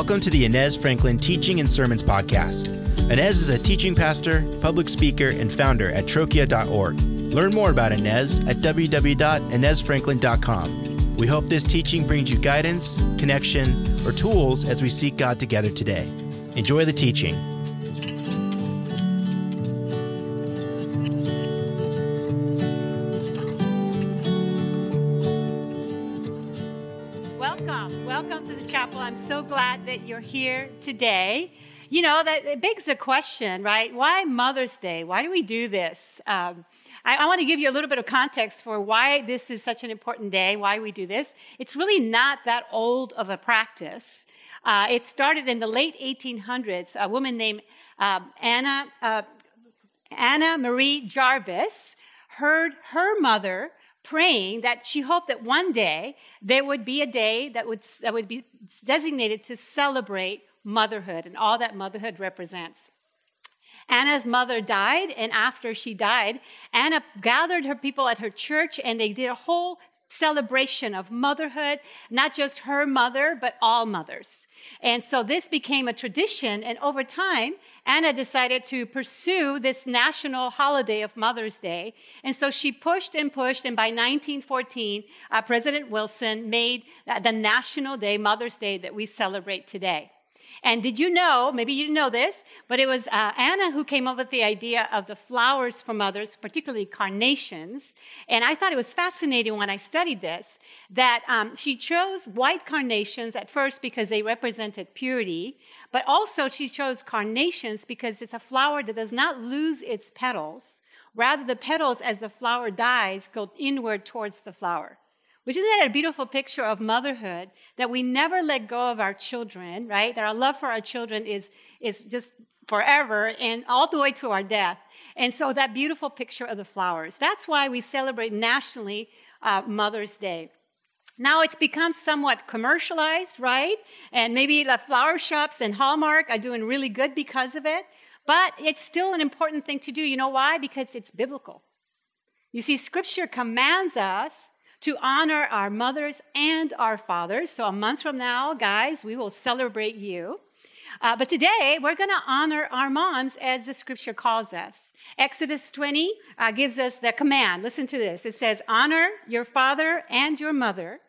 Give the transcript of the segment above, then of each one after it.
Welcome to the Inez Franklin Teaching and Sermons Podcast. Inez is a teaching pastor, public speaker, and founder at trochia.org. Learn more about Inez at www.inezfranklin.com. We hope this teaching brings you guidance, connection, or tools as we seek God together today. Enjoy the teaching. Here today. You know, that it begs the question, right? Why Mother's Day? Why do we do this? Um, I, I want to give you a little bit of context for why this is such an important day, why we do this. It's really not that old of a practice. Uh, it started in the late 1800s. A woman named um, Anna, uh, Anna Marie Jarvis heard her mother praying that she hoped that one day there would be a day that would, that would be designated to celebrate motherhood and all that motherhood represents. Anna's mother died, and after she died, Anna gathered her people at her church and they did a whole celebration of motherhood, not just her mother, but all mothers. And so this became a tradition. And over time, Anna decided to pursue this national holiday of Mother's Day. And so she pushed and pushed. And by 1914, uh, President Wilson made the National Day, Mother's Day, that we celebrate today. And did you know, maybe you didn't know this, but it was uh, Anna who came up with the idea of the flowers for mothers, particularly carnations. And I thought it was fascinating when I studied this that um, she chose white carnations at first because they represented purity, but also she chose carnations because it's a flower that does not lose its petals. Rather, the petals, as the flower dies, go inward towards the flower. Which isn't that a beautiful picture of motherhood that we never let go of our children, right? That our love for our children is, is just forever and all the way to our death. And so that beautiful picture of the flowers. That's why we celebrate nationally uh, Mother's Day. Now it's become somewhat commercialized, right? And maybe the flower shops and Hallmark are doing really good because of it. But it's still an important thing to do. You know why? Because it's biblical. You see, scripture commands us to honor our mothers and our fathers. So a month from now, guys, we will celebrate you. Uh, but today, we're going to honor our moms as the scripture calls us. Exodus 20 uh, gives us the command. Listen to this. It says, honor your father and your mother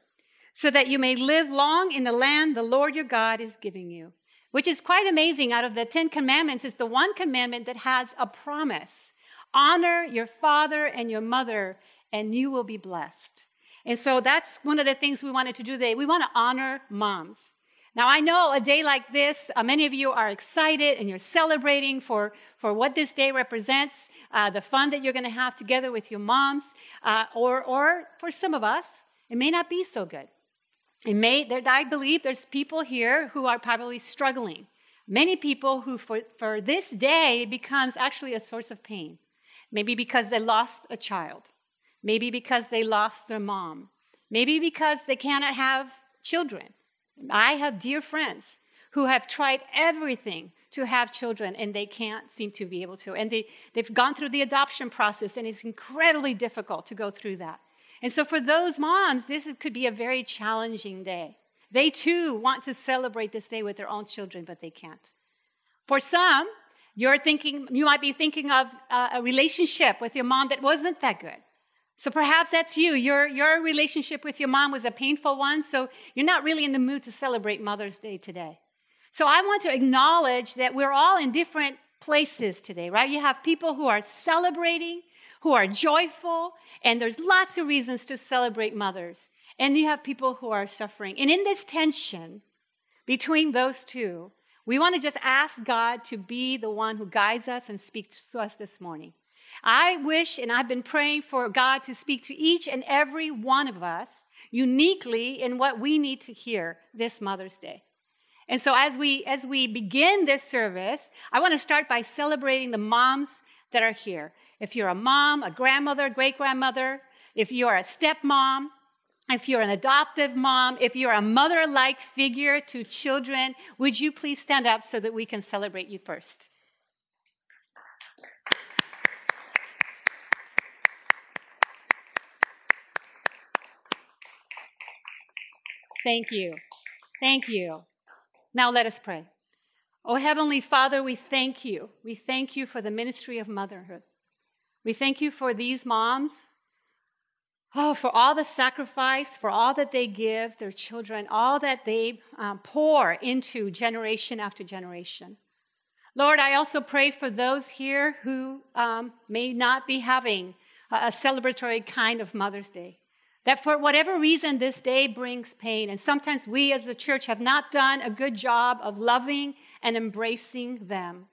so that you may live long in the land the Lord your God is giving you. Which is quite amazing. Out of the Ten Commandments, is the one commandment that has a promise. Honor your father and your mother, and you will be blessed. And so that's one of the things we wanted to do today. We want to honor moms. Now, I know a day like this, uh, many of you are excited and you're celebrating for, for what this day represents, uh, the fun that you're going to have together with your moms, uh, or, or for some of us, it may not be so good. It may, there, I believe there's people here who are probably struggling. Many people who, for, for this day, becomes actually a source of pain. Maybe because they lost a child. Maybe because they lost their mom. Maybe because they cannot have children. I have dear friends who have tried everything to have children and they can't seem to be able to. And they, they've gone through the adoption process and it's incredibly difficult to go through that. And so for those moms, this could be a very challenging day. They too want to celebrate this day with their own children, but they can't. For some, you're thinking, you might be thinking of uh, a relationship with your mom that wasn't that good. So perhaps that's you. Your, your relationship with your mom was a painful one, so you're not really in the mood to celebrate Mother's Day today. So I want to acknowledge that we're all in different places today, right? You have people who are celebrating, who are joyful, and there's lots of reasons to celebrate mothers. And you have people who are suffering. And in this tension between those two, we want to just ask God to be the one who guides us and speaks to us this morning. I wish, and I've been praying for God to speak to each and every one of us uniquely in what we need to hear this Mother's Day. And so as we, as we begin this service, I want to start by celebrating the moms that are here. If you're a mom, a grandmother, great grandmother, if you're a stepmom, if you're an adoptive mom, if you're a mother like figure to children, would you please stand up so that we can celebrate you first? Thank you. Thank you. Now let us pray. Oh, Heavenly Father, we thank you. We thank you for the ministry of motherhood. We thank you for these moms. Oh, for all the sacrifice, for all that they give their children, all that they um, pour into generation after generation. Lord, I also pray for those here who um, may not be having a, a celebratory kind of Mother's Day. That for whatever reason, this day brings pain. And sometimes we as the church have not done a good job of loving and embracing them.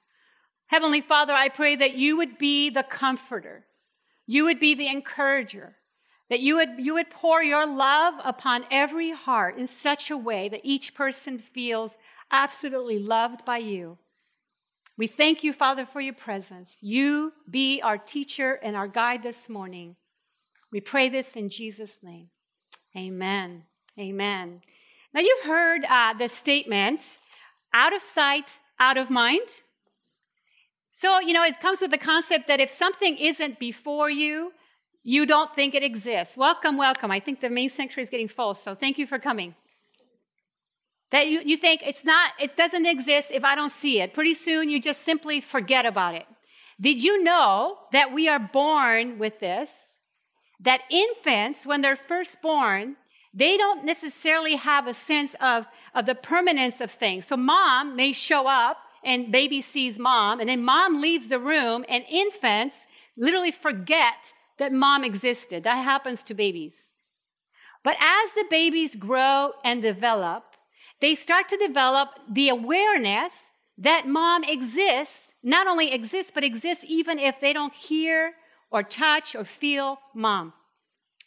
Heavenly Father, I pray that you would be the comforter. You would be the encourager. That you would, you would pour your love upon every heart in such a way that each person feels absolutely loved by you. We thank you, Father, for your presence. You be our teacher and our guide this morning. We pray this in Jesus' name. Amen. Amen. Now, you've heard uh, the statement out of sight, out of mind. So, you know, it comes with the concept that if something isn't before you, you don't think it exists. Welcome, welcome. I think the main sanctuary is getting full, so thank you for coming. That you, you think it's not, it doesn't exist if I don't see it. Pretty soon you just simply forget about it. Did you know that we are born with this? That infants, when they're first born, they don't necessarily have a sense of, of the permanence of things. So mom may show up and baby sees mom, and then mom leaves the room, and infants literally forget that mom existed. That happens to babies. But as the babies grow and develop, they start to develop the awareness that mom exists, not only exists, but exists even if they don't hear or touch or feel mom.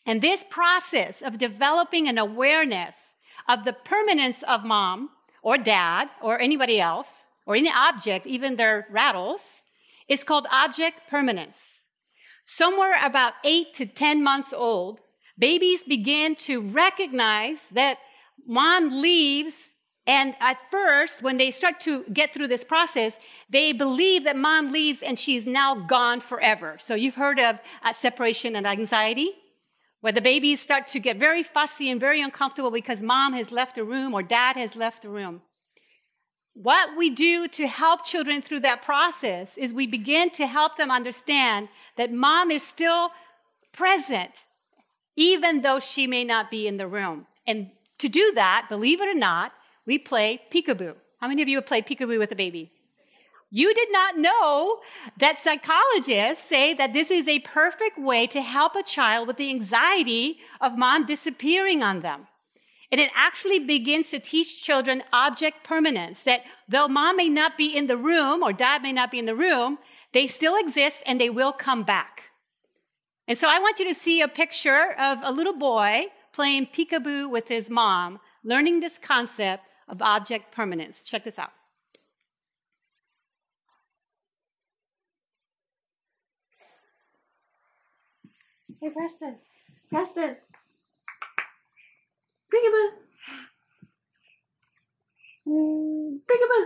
And this process of developing an awareness of the permanence of mom or dad or anybody else or any object, even their rattles, is called object permanence. Somewhere about eight to 10 months old, babies begin to recognize that mom leaves and at first, when they start to get through this process, they believe that mom leaves and she's now gone forever. So you've heard of uh, separation and anxiety, where the babies start to get very fussy and very uncomfortable because mom has left the room or dad has left the room. What we do to help children through that process is we begin to help them understand that mom is still present, even though she may not be in the room. And to do that, believe it or not, we play peekaboo. How many of you have played peekaboo with a baby? You did not know that psychologists say that this is a perfect way to help a child with the anxiety of mom disappearing on them. And it actually begins to teach children object permanence, that though mom may not be in the room or dad may not be in the room, they still exist and they will come back. And so I want you to see a picture of a little boy playing peekaboo with his mom, learning this concept of object permanence. Check this out. Hey, Preston. Preston. Peekaboo. Peekaboo.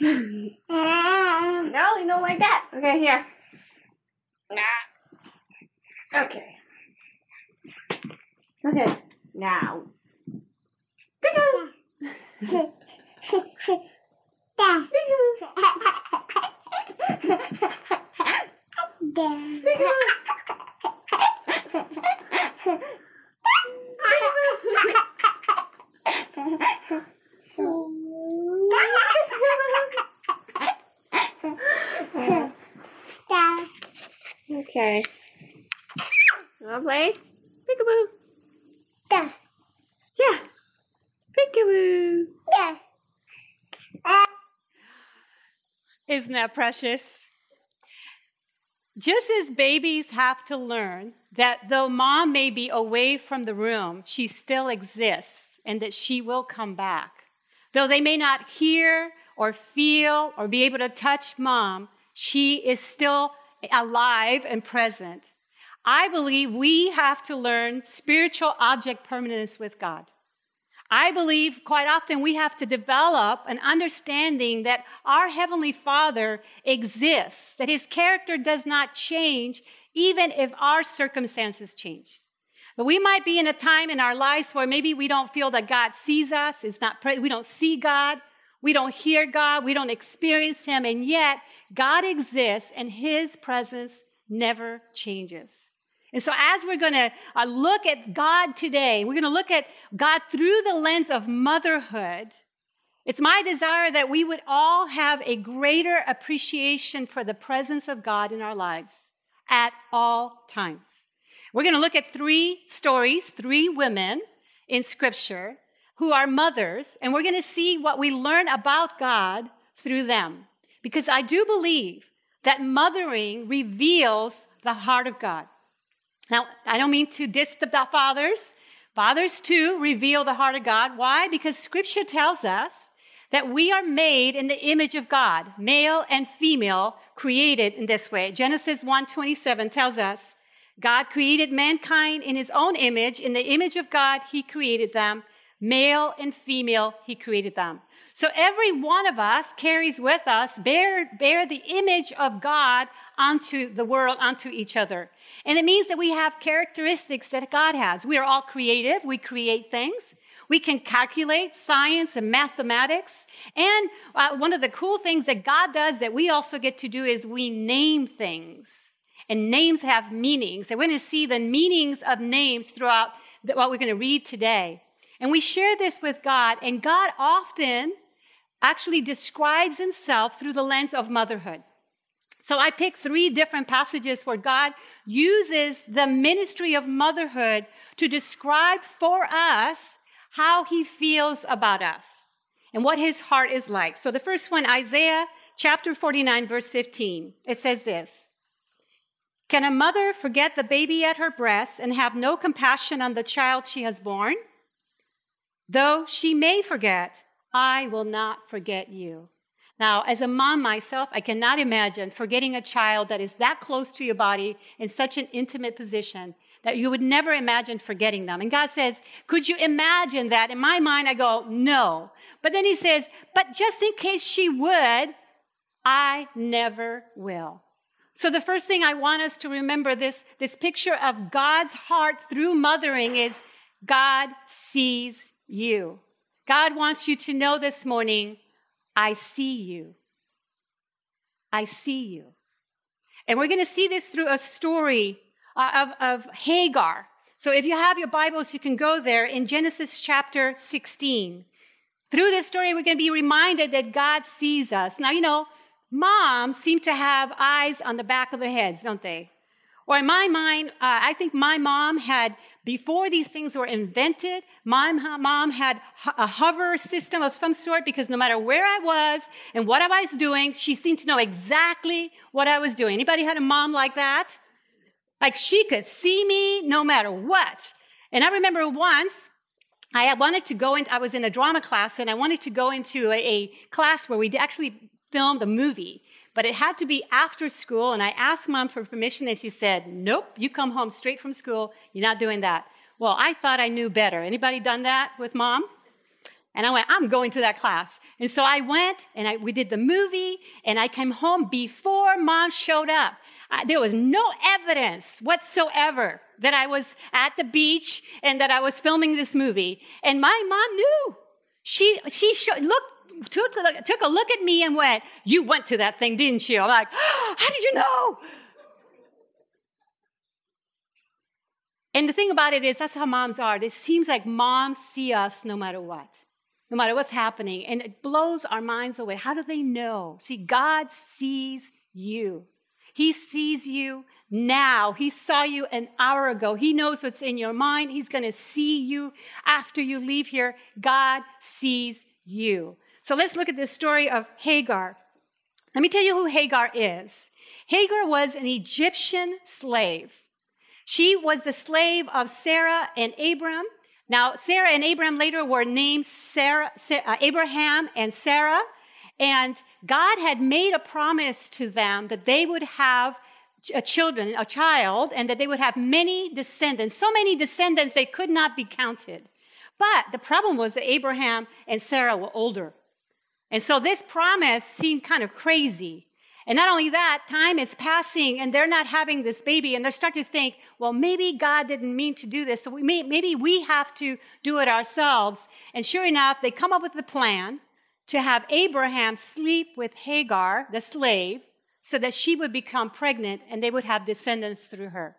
no, you don't like that. Okay, here. Okay. Okay. Now. Peekaboo. Okay. You wanna play? Peekaboo. Yeah. Yeah. Peekaboo. Yeah. Isn't that precious? Just as babies have to learn that though mom may be away from the room, she still exists and that she will come back. Though they may not hear or feel or be able to touch mom, she is still alive and present. I believe we have to learn spiritual object permanence with God. I believe quite often we have to develop an understanding that our Heavenly Father exists, that His character does not change even if our circumstances change. But we might be in a time in our lives where maybe we don't feel that God sees us, is not, we don't see God, We don't hear God. We don't experience Him. And yet, God exists and His presence never changes. And so, as we're going to uh, look at God today, we're going to look at God through the lens of motherhood. It's my desire that we would all have a greater appreciation for the presence of God in our lives at all times. We're going to look at three stories, three women in scripture who are mothers, and we're going to see what we learn about God through them. Because I do believe that mothering reveals the heart of God. Now, I don't mean to diss the fathers. Fathers too reveal the heart of God. Why? Because scripture tells us that we are made in the image of God, male and female, created in this way. Genesis 1:27 tells us, God created mankind in his own image, in the image of God he created them, male and female he created them. So every one of us carries with us, bear, bear the image of God onto the world, onto each other. And it means that we have characteristics that God has. We are all creative. We create things. We can calculate science and mathematics. And uh, one of the cool things that God does that we also get to do is we name things. And names have meanings. And we're going to see the meanings of names throughout what we're going to read today. And we share this with God, and God often actually describes himself through the lens of motherhood. So I picked three different passages where God uses the ministry of motherhood to describe for us how he feels about us and what his heart is like. So the first one, Isaiah chapter 49, verse 15, it says this Can a mother forget the baby at her breast and have no compassion on the child she has born? Though she may forget, I will not forget you. Now, as a mom myself, I cannot imagine forgetting a child that is that close to your body in such an intimate position that you would never imagine forgetting them. And God says, could you imagine that? In my mind, I go, no. But then he says, but just in case she would, I never will. So the first thing I want us to remember this, this picture of God's heart through mothering is God sees you. God wants you to know this morning, I see you. I see you. And we're going to see this through a story uh, of, of Hagar. So if you have your Bibles, you can go there in Genesis chapter 16. Through this story, we're going to be reminded that God sees us. Now, you know, moms seem to have eyes on the back of their heads, don't they? Or in my mind, uh, I think my mom had, before these things were invented, my mom had a hover system of some sort because no matter where I was and what I was doing, she seemed to know exactly what I was doing. Anybody had a mom like that? Like she could see me no matter what. And I remember once I wanted to go in, I was in a drama class and I wanted to go into a, a class where we actually filmed a movie, but it had to be after school. And I asked mom for permission and she said, nope, you come home straight from school. You're not doing that. Well, I thought I knew better. Anybody done that with mom? And I went, I'm going to that class. And so I went and I, we did the movie and I came home before mom showed up. I, there was no evidence whatsoever that I was at the beach and that I was filming this movie. And my mom knew. She, she showed, looked, took, took a look at me and went, you went to that thing, didn't you? I'm like, oh, how did you know? And the thing about it is, that's how moms are. It seems like moms see us no matter what no matter what's happening. And it blows our minds away. How do they know? See, God sees you. He sees you now. He saw you an hour ago. He knows what's in your mind. He's going to see you after you leave here. God sees you. So let's look at the story of Hagar. Let me tell you who Hagar is. Hagar was an Egyptian slave. She was the slave of Sarah and Abram. Now, Sarah and Abram later were named Sarah, uh, Abraham and Sarah, and God had made a promise to them that they would have a children, a child, and that they would have many descendants, so many descendants they could not be counted. But the problem was that Abraham and Sarah were older. And so this promise seemed kind of crazy. And not only that, time is passing and they're not having this baby and they're starting to think, well, maybe God didn't mean to do this. So we may, maybe we have to do it ourselves. And sure enough, they come up with the plan. to have Abraham sleep with Hagar, the slave, so that she would become pregnant and they would have descendants through her.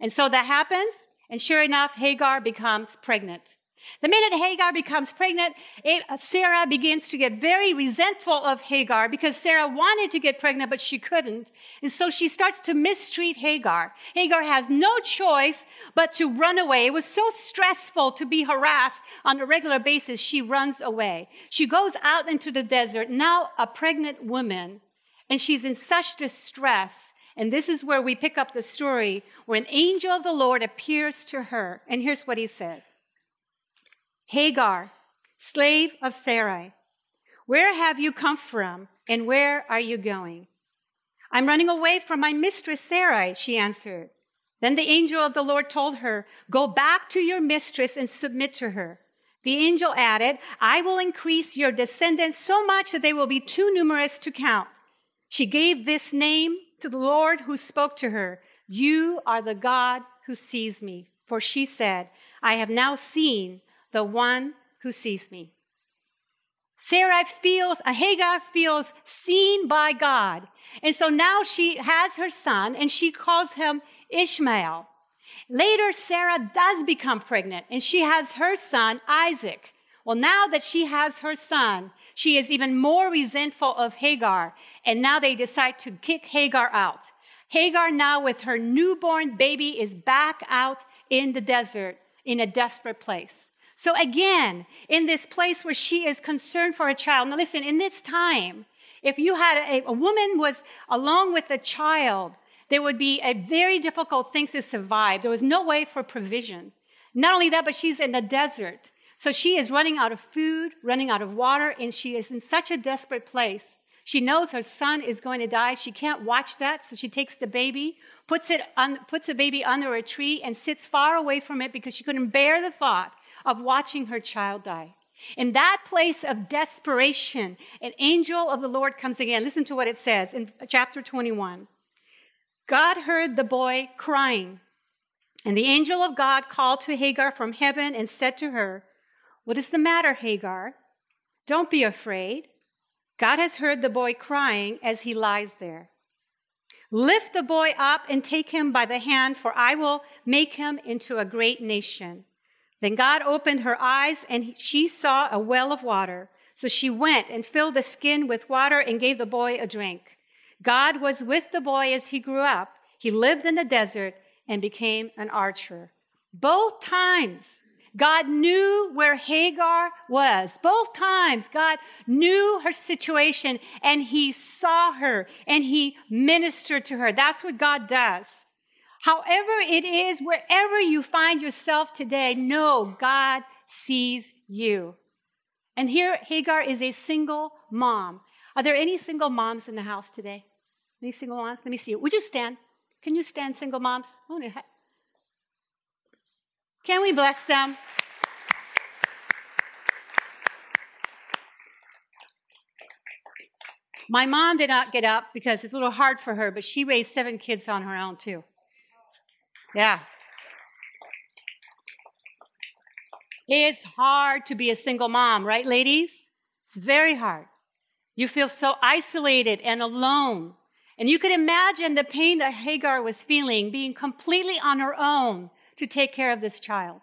And so that happens, and sure enough, Hagar becomes pregnant. The minute Hagar becomes pregnant, uh, Sarah begins to get very resentful of Hagar because Sarah wanted to get pregnant, but she couldn't. And so she starts to mistreat Hagar. Hagar has no choice but to run away. It was so stressful to be harassed on a regular basis. She runs away. She goes out into the desert, now a pregnant woman, and she's in such distress. And this is where we pick up the story where an angel of the Lord appears to her. And here's what he said. Hagar, slave of Sarai, where have you come from and where are you going? I'm running away from my mistress Sarai, she answered. Then the angel of the Lord told her, Go back to your mistress and submit to her. The angel added, I will increase your descendants so much that they will be too numerous to count. She gave this name to the Lord who spoke to her. You are the God who sees me. For she said, I have now seen the one who sees me. Sarah feels, uh, Hagar feels seen by God. And so now she has her son and she calls him Ishmael. Later, Sarah does become pregnant and she has her son, Isaac. Well, now that she has her son, she is even more resentful of Hagar. And now they decide to kick Hagar out. Hagar now with her newborn baby is back out in the desert in a desperate place. So again, in this place where she is concerned for a child. Now listen, in this time, if you had a, a woman was along with a child, there would be a very difficult thing to survive. There was no way for provision. Not only that, but she's in the desert. So she is running out of food, running out of water, and she is in such a desperate place. She knows her son is going to die. She can't watch that, so she takes the baby, puts it on, puts a baby under a tree, and sits far away from it because she couldn't bear the thought of watching her child die. In that place of desperation, an angel of the Lord comes again. Listen to what it says in chapter 21. God heard the boy crying, and the angel of God called to Hagar from heaven and said to her, What is the matter, Hagar? Don't be afraid. God has heard the boy crying as he lies there. Lift the boy up and take him by the hand, for I will make him into a great nation. Then God opened her eyes and she saw a well of water. So she went and filled the skin with water and gave the boy a drink. God was with the boy as he grew up. He lived in the desert and became an archer. Both times, God knew where Hagar was. Both times, God knew her situation and he saw her and he ministered to her. That's what God does. However it is, wherever you find yourself today, know God sees you. And here, Hagar is a single mom. Are there any single moms in the house today? Any single moms? Let me see. Would you stand? Can you stand, single moms? Oh, Can we bless them? My mom did not get up because it's a little hard for her, but she raised seven kids on her own, too. Yeah. It's hard to be a single mom, right, ladies? It's very hard. You feel so isolated and alone. And you could imagine the pain that Hagar was feeling, being completely on her own to take care of this child.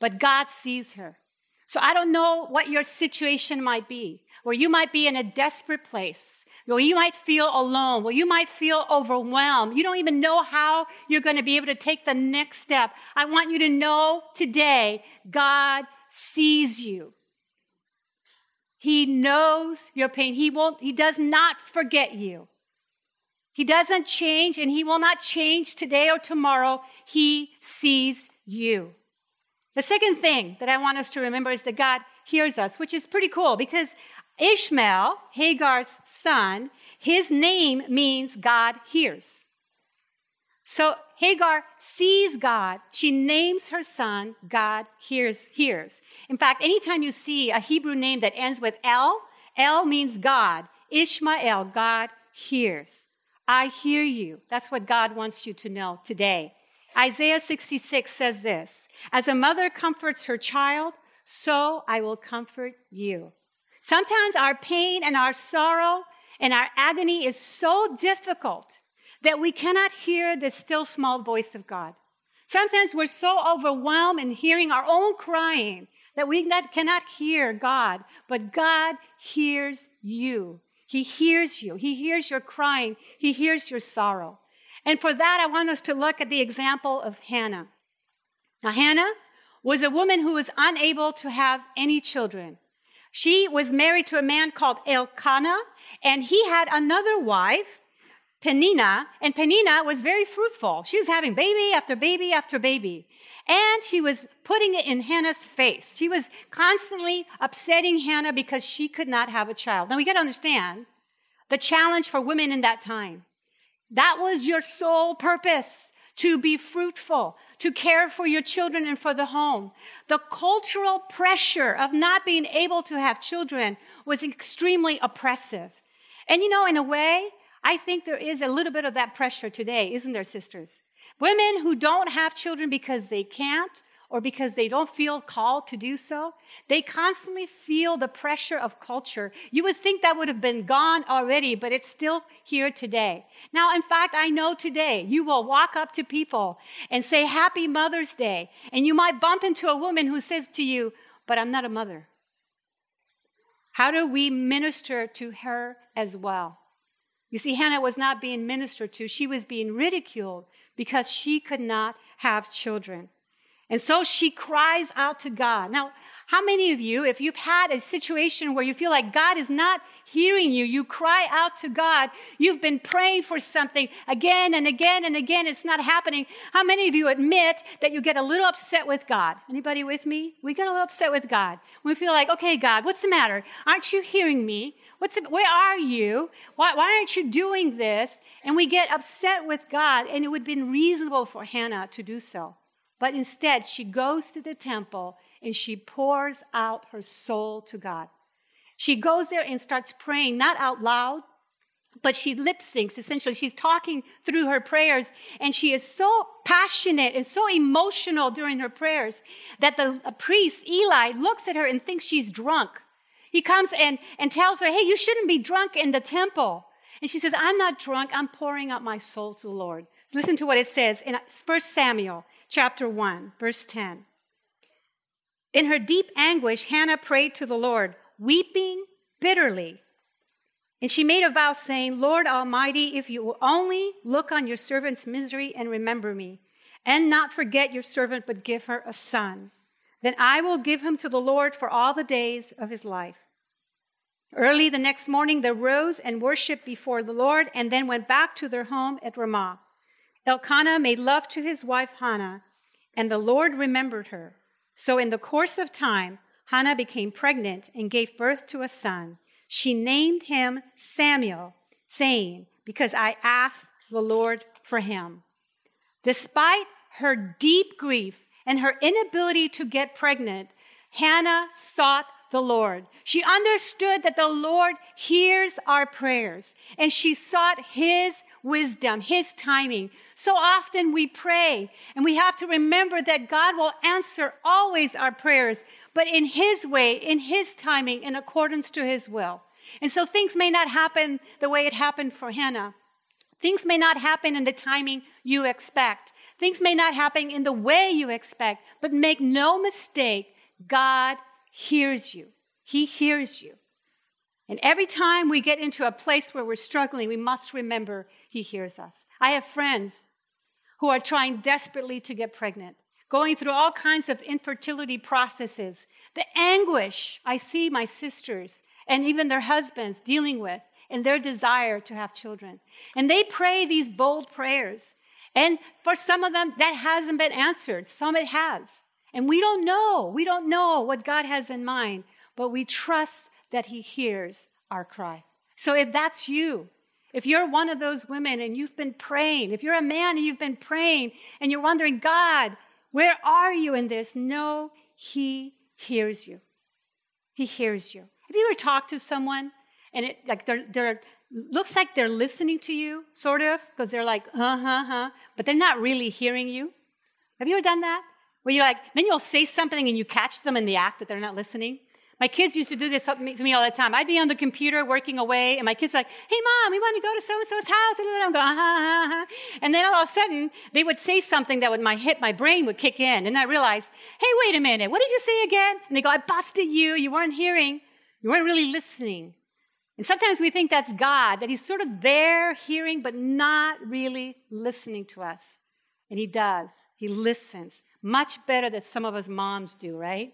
But God sees her. So I don't know what your situation might be, where you might be in a desperate place well, you might feel alone. Well, you might feel overwhelmed. You don't even know how you're going to be able to take the next step. I want you to know today, God sees you. He knows your pain. He won't, he does not forget you. He doesn't change and he will not change today or tomorrow. He sees you. The second thing that I want us to remember is that God hears us, which is pretty cool because Ishmael, Hagar's son, his name means God hears. So Hagar sees God. She names her son God hears, hears. In fact, anytime you see a Hebrew name that ends with El, El means God. Ishmael, God hears. I hear you. That's what God wants you to know today. Isaiah 66 says this As a mother comforts her child, so I will comfort you. Sometimes our pain and our sorrow and our agony is so difficult that we cannot hear the still small voice of God. Sometimes we're so overwhelmed in hearing our own crying that we not, cannot hear God, but God hears you. He hears you. He hears your crying. He hears your sorrow. And for that, I want us to look at the example of Hannah. Now, Hannah was a woman who was unable to have any children. She was married to a man called Elkanah, and he had another wife, Penina, and Penina was very fruitful. She was having baby after baby after baby. And she was putting it in Hannah's face. She was constantly upsetting Hannah because she could not have a child. Now we got to understand the challenge for women in that time. That was your sole purpose to be fruitful, to care for your children and for the home. The cultural pressure of not being able to have children was extremely oppressive. And you know, in a way, I think there is a little bit of that pressure today, isn't there, sisters? Women who don't have children because they can't or because they don't feel called to do so, they constantly feel the pressure of culture. You would think that would have been gone already, but it's still here today. Now, in fact, I know today you will walk up to people and say, Happy Mother's Day. And you might bump into a woman who says to you, But I'm not a mother. How do we minister to her as well? You see, Hannah was not being ministered to, she was being ridiculed because she could not have children. And so she cries out to God. Now, how many of you, if you've had a situation where you feel like God is not hearing you, you cry out to God, you've been praying for something again and again and again, it's not happening. How many of you admit that you get a little upset with God? Anybody with me? We get a little upset with God. We feel like, okay, God, what's the matter? Aren't you hearing me? What's the, where are you? Why, why aren't you doing this? And we get upset with God, and it would have been reasonable for Hannah to do so. But instead, she goes to the temple and she pours out her soul to God. She goes there and starts praying, not out loud, but she lip syncs essentially. She's talking through her prayers and she is so passionate and so emotional during her prayers that the priest, Eli, looks at her and thinks she's drunk. He comes and, and tells her, Hey, you shouldn't be drunk in the temple. And she says, I'm not drunk. I'm pouring out my soul to the Lord. Listen to what it says in uh, 1 Samuel chapter 1, verse 10. In her deep anguish, Hannah prayed to the Lord, weeping bitterly. And she made a vow saying, Lord Almighty, if you will only look on your servant's misery and remember me, and not forget your servant, but give her a son, then I will give him to the Lord for all the days of his life. Early the next morning, they rose and worshiped before the Lord, and then went back to their home at Ramah. Elkanah made love to his wife Hannah, and the Lord remembered her. So in the course of time, Hannah became pregnant and gave birth to a son. She named him Samuel, saying, Because I asked the Lord for him. Despite her deep grief and her inability to get pregnant, Hannah sought the Lord. She understood that the Lord hears our prayers and she sought His wisdom, His timing. So often we pray and we have to remember that God will answer always our prayers, but in His way, in His timing, in accordance to His will. And so things may not happen the way it happened for Hannah. Things may not happen in the timing you expect. Things may not happen in the way you expect, but make no mistake, God hears you. He hears you. And every time we get into a place where we're struggling, we must remember He hears us. I have friends who are trying desperately to get pregnant, going through all kinds of infertility processes. The anguish I see my sisters and even their husbands dealing with in their desire to have children. And they pray these bold prayers. And for some of them, that hasn't been answered. Some it has. And we don't know. We don't know what God has in mind, but we trust that He hears our cry. So if that's you, if you're one of those women and you've been praying, if you're a man and you've been praying and you're wondering, God, where are you in this? No, He hears you. He hears you. Have you ever talked to someone and it like they're, they're looks like they're listening to you, sort of, because they're like, uh huh, huh, but they're not really hearing you? Have you ever done that? Where you're like, then you'll say something and you catch them in the act that they're not listening. My kids used to do this to me all the time. I'd be on the computer working away, and my kids like, "Hey, mom, we want to go to so and so's house," and I'm going, "Ha ha ha," and then all of a sudden they would say something that would my hit my brain would kick in, and I realized, "Hey, wait a minute, what did you say again?" And they go, "I busted you. You weren't hearing. You weren't really listening." And sometimes we think that's God, that He's sort of there hearing, but not really listening to us. And He does. He listens much better than some of us moms do, right?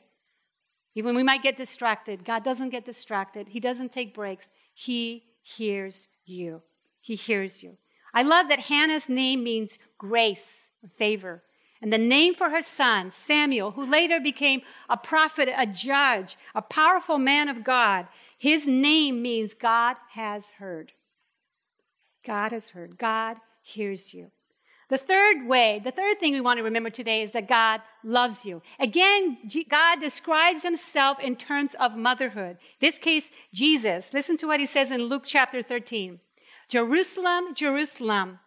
Even we might get distracted, God doesn't get distracted. He doesn't take breaks. He hears you. He hears you. I love that Hannah's name means grace, favor. And the name for her son, Samuel, who later became a prophet, a judge, a powerful man of God, his name means God has heard. God has heard. God hears you. The third way, the third thing we want to remember today is that God loves you. Again, God describes himself in terms of motherhood. This case, Jesus. Listen to what he says in Luke chapter 13. Jerusalem, Jerusalem,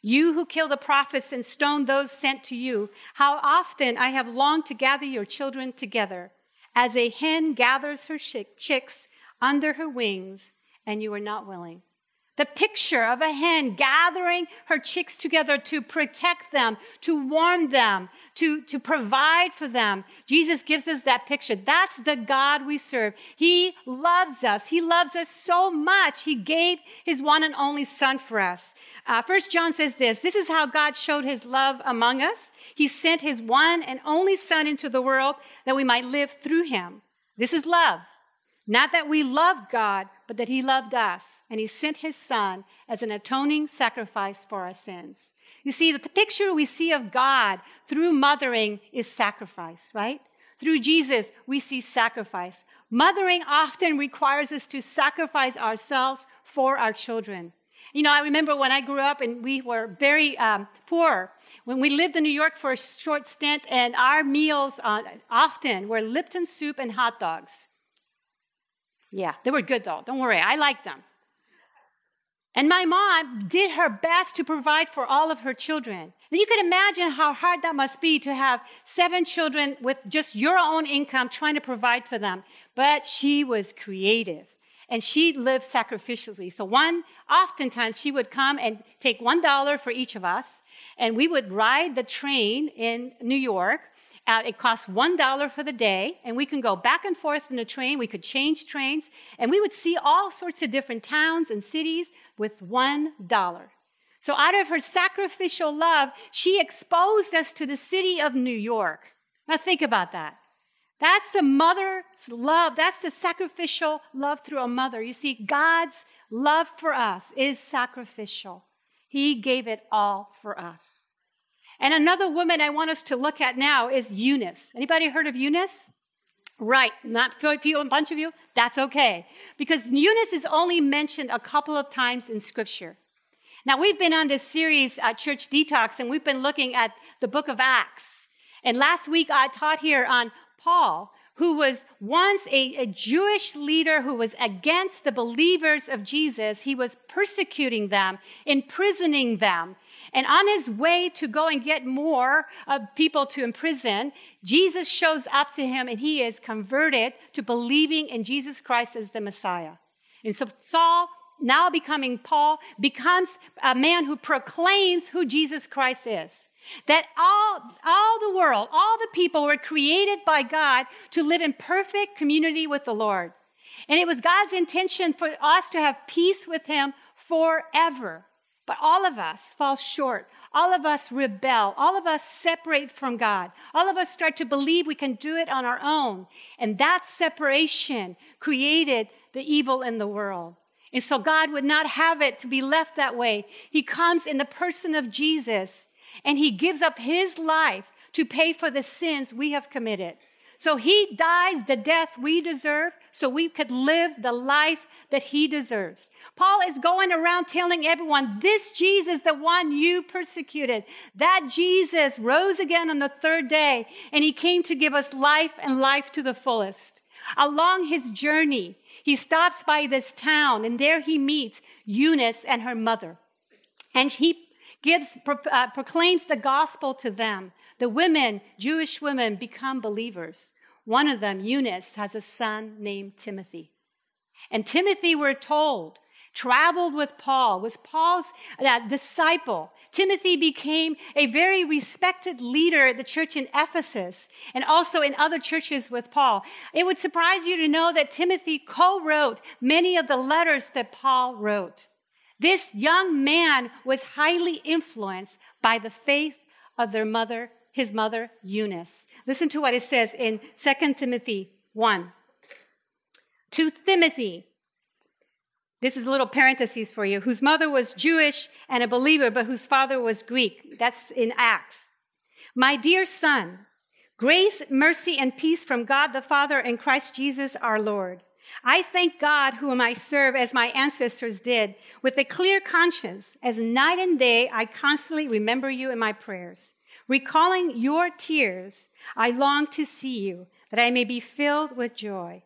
you who kill the prophets and stone those sent to you, how often I have longed to gather your children together as a hen gathers her chicks under her wings, and you are not willing. The picture of a hen gathering her chicks together to protect them, to warm them, to, to provide for them. Jesus gives us that picture. That's the God we serve. He loves us. He loves us so much. He gave his one and only son for us. Uh, First John says this, this is how God showed his love among us. He sent his one and only son into the world that we might live through him. This is love. Not that we loved God, but that He loved us, and He sent His Son as an atoning sacrifice for our sins. You see, the picture we see of God through mothering is sacrifice, right? Through Jesus, we see sacrifice. Mothering often requires us to sacrifice ourselves for our children. You know, I remember when I grew up and we were very um, poor. When we lived in New York for a short stint, and our meals uh, often were Lipton soup and hot dogs. Yeah, they were good though. Don't worry, I liked them. And my mom did her best to provide for all of her children. And you can imagine how hard that must be to have seven children with just your own income trying to provide for them. But she was creative and she lived sacrificially. So one, oftentimes she would come and take one dollar for each of us and we would ride the train in New York uh, it costs $1 for the day, and we can go back and forth in the train. We could change trains, and we would see all sorts of different towns and cities with $1. So, out of her sacrificial love, she exposed us to the city of New York. Now, think about that. That's the mother's love. That's the sacrificial love through a mother. You see, God's love for us is sacrificial. He gave it all for us. And another woman I want us to look at now is Eunice. Anybody heard of Eunice? Right, not a few, a bunch of you. That's okay. Because Eunice is only mentioned a couple of times in scripture. Now, we've been on this series at Church Detox, and we've been looking at the book of Acts. And last week I taught here on Paul, who was once a, a, Jewish leader who was against the believers of Jesus. He was persecuting them, imprisoning them. And on his way to go and get more of people to imprison, Jesus shows up to him and he is converted to believing in Jesus Christ as the Messiah. And so Saul, now becoming Paul, becomes a man who proclaims who Jesus Christ is. That all, all the world, all the people were created by God to live in perfect community with the Lord. And it was God's intention for us to have peace with Him forever. But all of us fall short. All of us rebel. All of us separate from God. All of us start to believe we can do it on our own. And that separation created the evil in the world. And so God would not have it to be left that way. He comes in the person of Jesus and he gives up his life to pay for the sins we have committed. So he dies the death we deserve so we could live the life that he deserves. Paul is going around telling everyone, this Jesus, the one you persecuted, that Jesus rose again on the third day and he came to give us life and life to the fullest. Along his journey, he stops by this town and there he meets Eunice and her mother. And he gives, pro, uh, proclaims the gospel to them. The women, Jewish women, become believers. One of them, Eunice, has a son named Timothy. And Timothy, we're told, traveled with Paul, was Paul's uh, disciple. Timothy became a very respected leader at the church in Ephesus and also in other churches with Paul. It would surprise you to know that Timothy co-wrote many of the letters that Paul wrote. This young man was highly influenced by the faith of their mother, his mother, Eunice. Listen to what it says in 2 Timothy 1. To Timothy, this is a little parenthesis for you, whose mother was Jewish and a believer, but whose father was Greek. That's in Acts. My dear son, grace, mercy, and peace from God the Father and Christ Jesus our Lord. I thank God whom I serve as my ancestors did with a clear conscience. As night and day, I constantly remember you in my prayers. Recalling your tears, I long to see you that I may be filled with joy.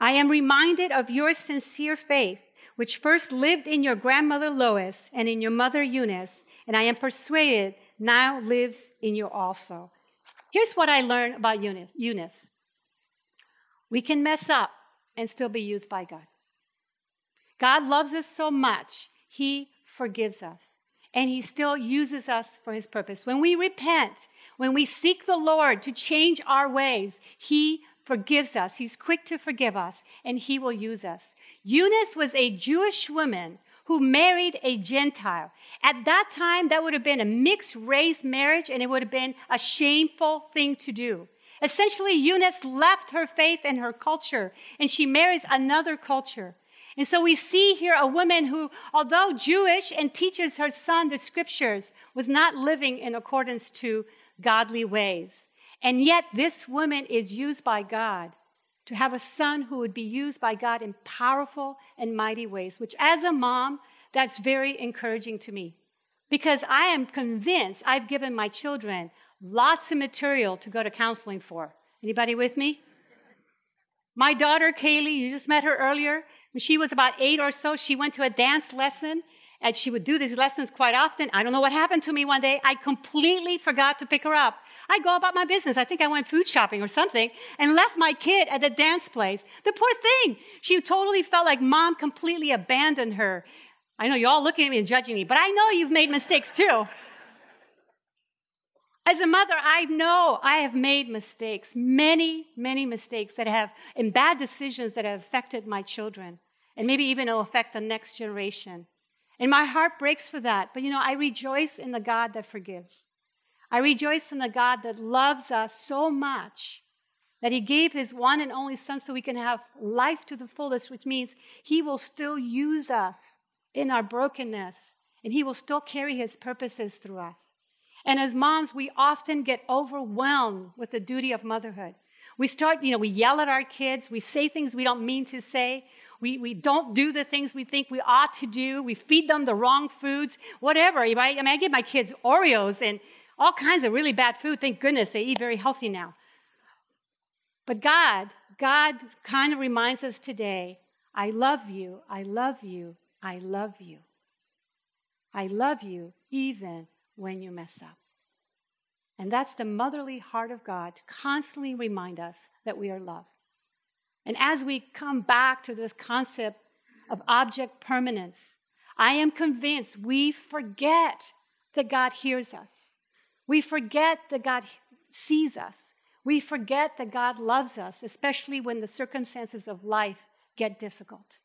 I am reminded of your sincere faith which first lived in your grandmother Lois and in your mother Eunice, and I am persuaded now lives in you also. Here's what I learned about Eunice. Eunice. We can mess up and still be used by God. God loves us so much, He forgives us. And he still uses us for his purpose. When we repent, when we seek the Lord to change our ways, he forgives us. He's quick to forgive us, and he will use us. Eunice was a Jewish woman who married a Gentile. At that time, that would have been a mixed race marriage, and it would have been a shameful thing to do. Essentially, Eunice left her faith and her culture, and she marries another culture. And so we see here a woman who, although Jewish and teaches her son the scriptures, was not living in accordance to godly ways. And yet, this woman is used by God to have a son who would be used by God in powerful and mighty ways, which as a mom, that's very encouraging to me. Because I am convinced I've given my children lots of material to go to counseling for. Anybody with me? My daughter, Kaylee, you just met her earlier. When she was about eight or so, she went to a dance lesson and she would do these lessons quite often. I don't know what happened to me one day. I completely forgot to pick her up. I go about my business. I think I went food shopping or something and left my kid at the dance place. The poor thing. She totally felt like mom completely abandoned her. I know you're all looking at me and judging me, but I know you've made mistakes too. As a mother, I know I have made mistakes, many, many mistakes that have, and bad decisions that have affected my children, and maybe even will affect the next generation. And my heart breaks for that. But you know, I rejoice in the God that forgives. I rejoice in the God that loves us so much that he gave his one and only son so we can have life to the fullest, which means he will still use us in our brokenness and he will still carry his purposes through us. And as moms, we often get overwhelmed with the duty of motherhood. We start, you know, we yell at our kids, we say things we don't mean to say, we, we don't do the things we think we ought to do, we feed them the wrong foods, whatever, right? I mean, I give my kids Oreos and all kinds of really bad food. Thank goodness they eat very healthy now. But God, God kind of reminds us today I love you, I love you, I love you. I love you even when you mess up. And that's the motherly heart of God to constantly remind us that we are loved. And as we come back to this concept of object permanence, I am convinced we forget that God hears us. We forget that God sees us. We forget that God loves us, especially when the circumstances of life get difficult.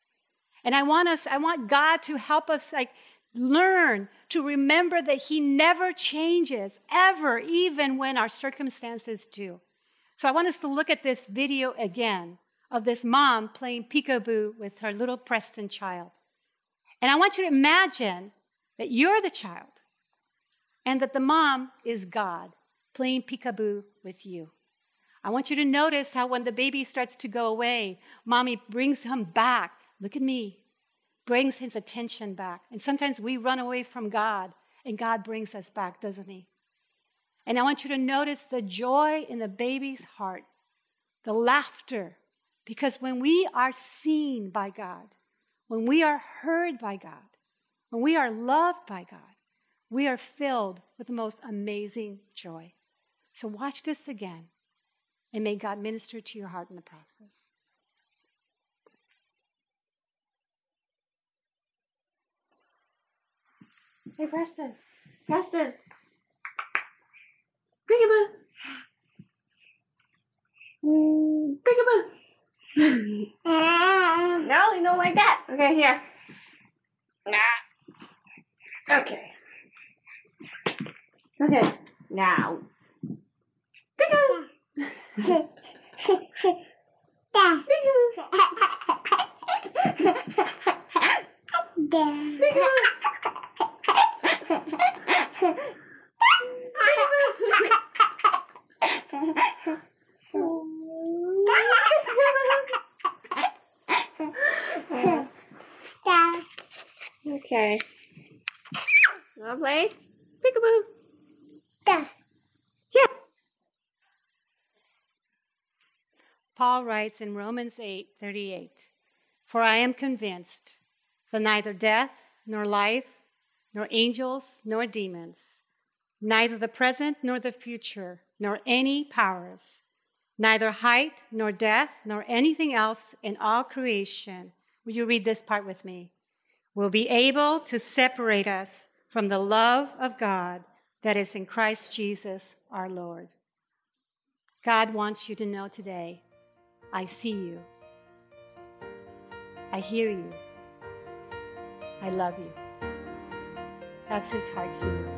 And I want us, I want God to help us like learn to remember that He never changes, ever, even when our circumstances do. So I want us to look at this video again of this mom playing peekaboo with her little Preston child. And I want you to imagine that you're the child and that the mom is God playing peekaboo with you. I want you to notice how when the baby starts to go away, mommy brings him back. Look at me brings his attention back. And sometimes we run away from God, and God brings us back, doesn't he? And I want you to notice the joy in the baby's heart, the laughter, because when we are seen by God, when we are heard by God, when we are loved by God, we are filled with the most amazing joy. So watch this again. And may God minister to your heart in the process. Hey, Preston. Preston. Peekaboo. Mm, Peekaboo. no, you don't like that. Okay, here. Nah. Okay. Okay. Now. Peekaboo. Okay. Wanna play? Peekaboo. Yeah. Paul writes in Romans 8:38, "For I am convinced that neither death nor life, nor angels nor demons, neither the present nor the future, nor any powers, neither height nor depth nor anything else in all creation." Will you read this part with me? Will be able to separate us from the love of God that is in Christ Jesus our Lord. God wants you to know today I see you. I hear you. I love you. That's his heart for you.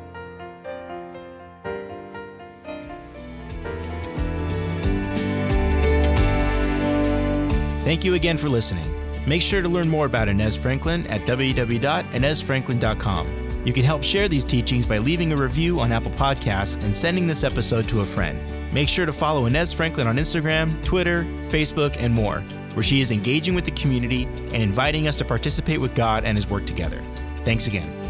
Thank you again for listening. Make sure to learn more about Inez Franklin at www.inezfranklin.com. You can help share these teachings by leaving a review on Apple Podcasts and sending this episode to a friend. Make sure to follow Inez Franklin on Instagram, Twitter, Facebook, and more, where she is engaging with the community and inviting us to participate with God and His work together. Thanks again.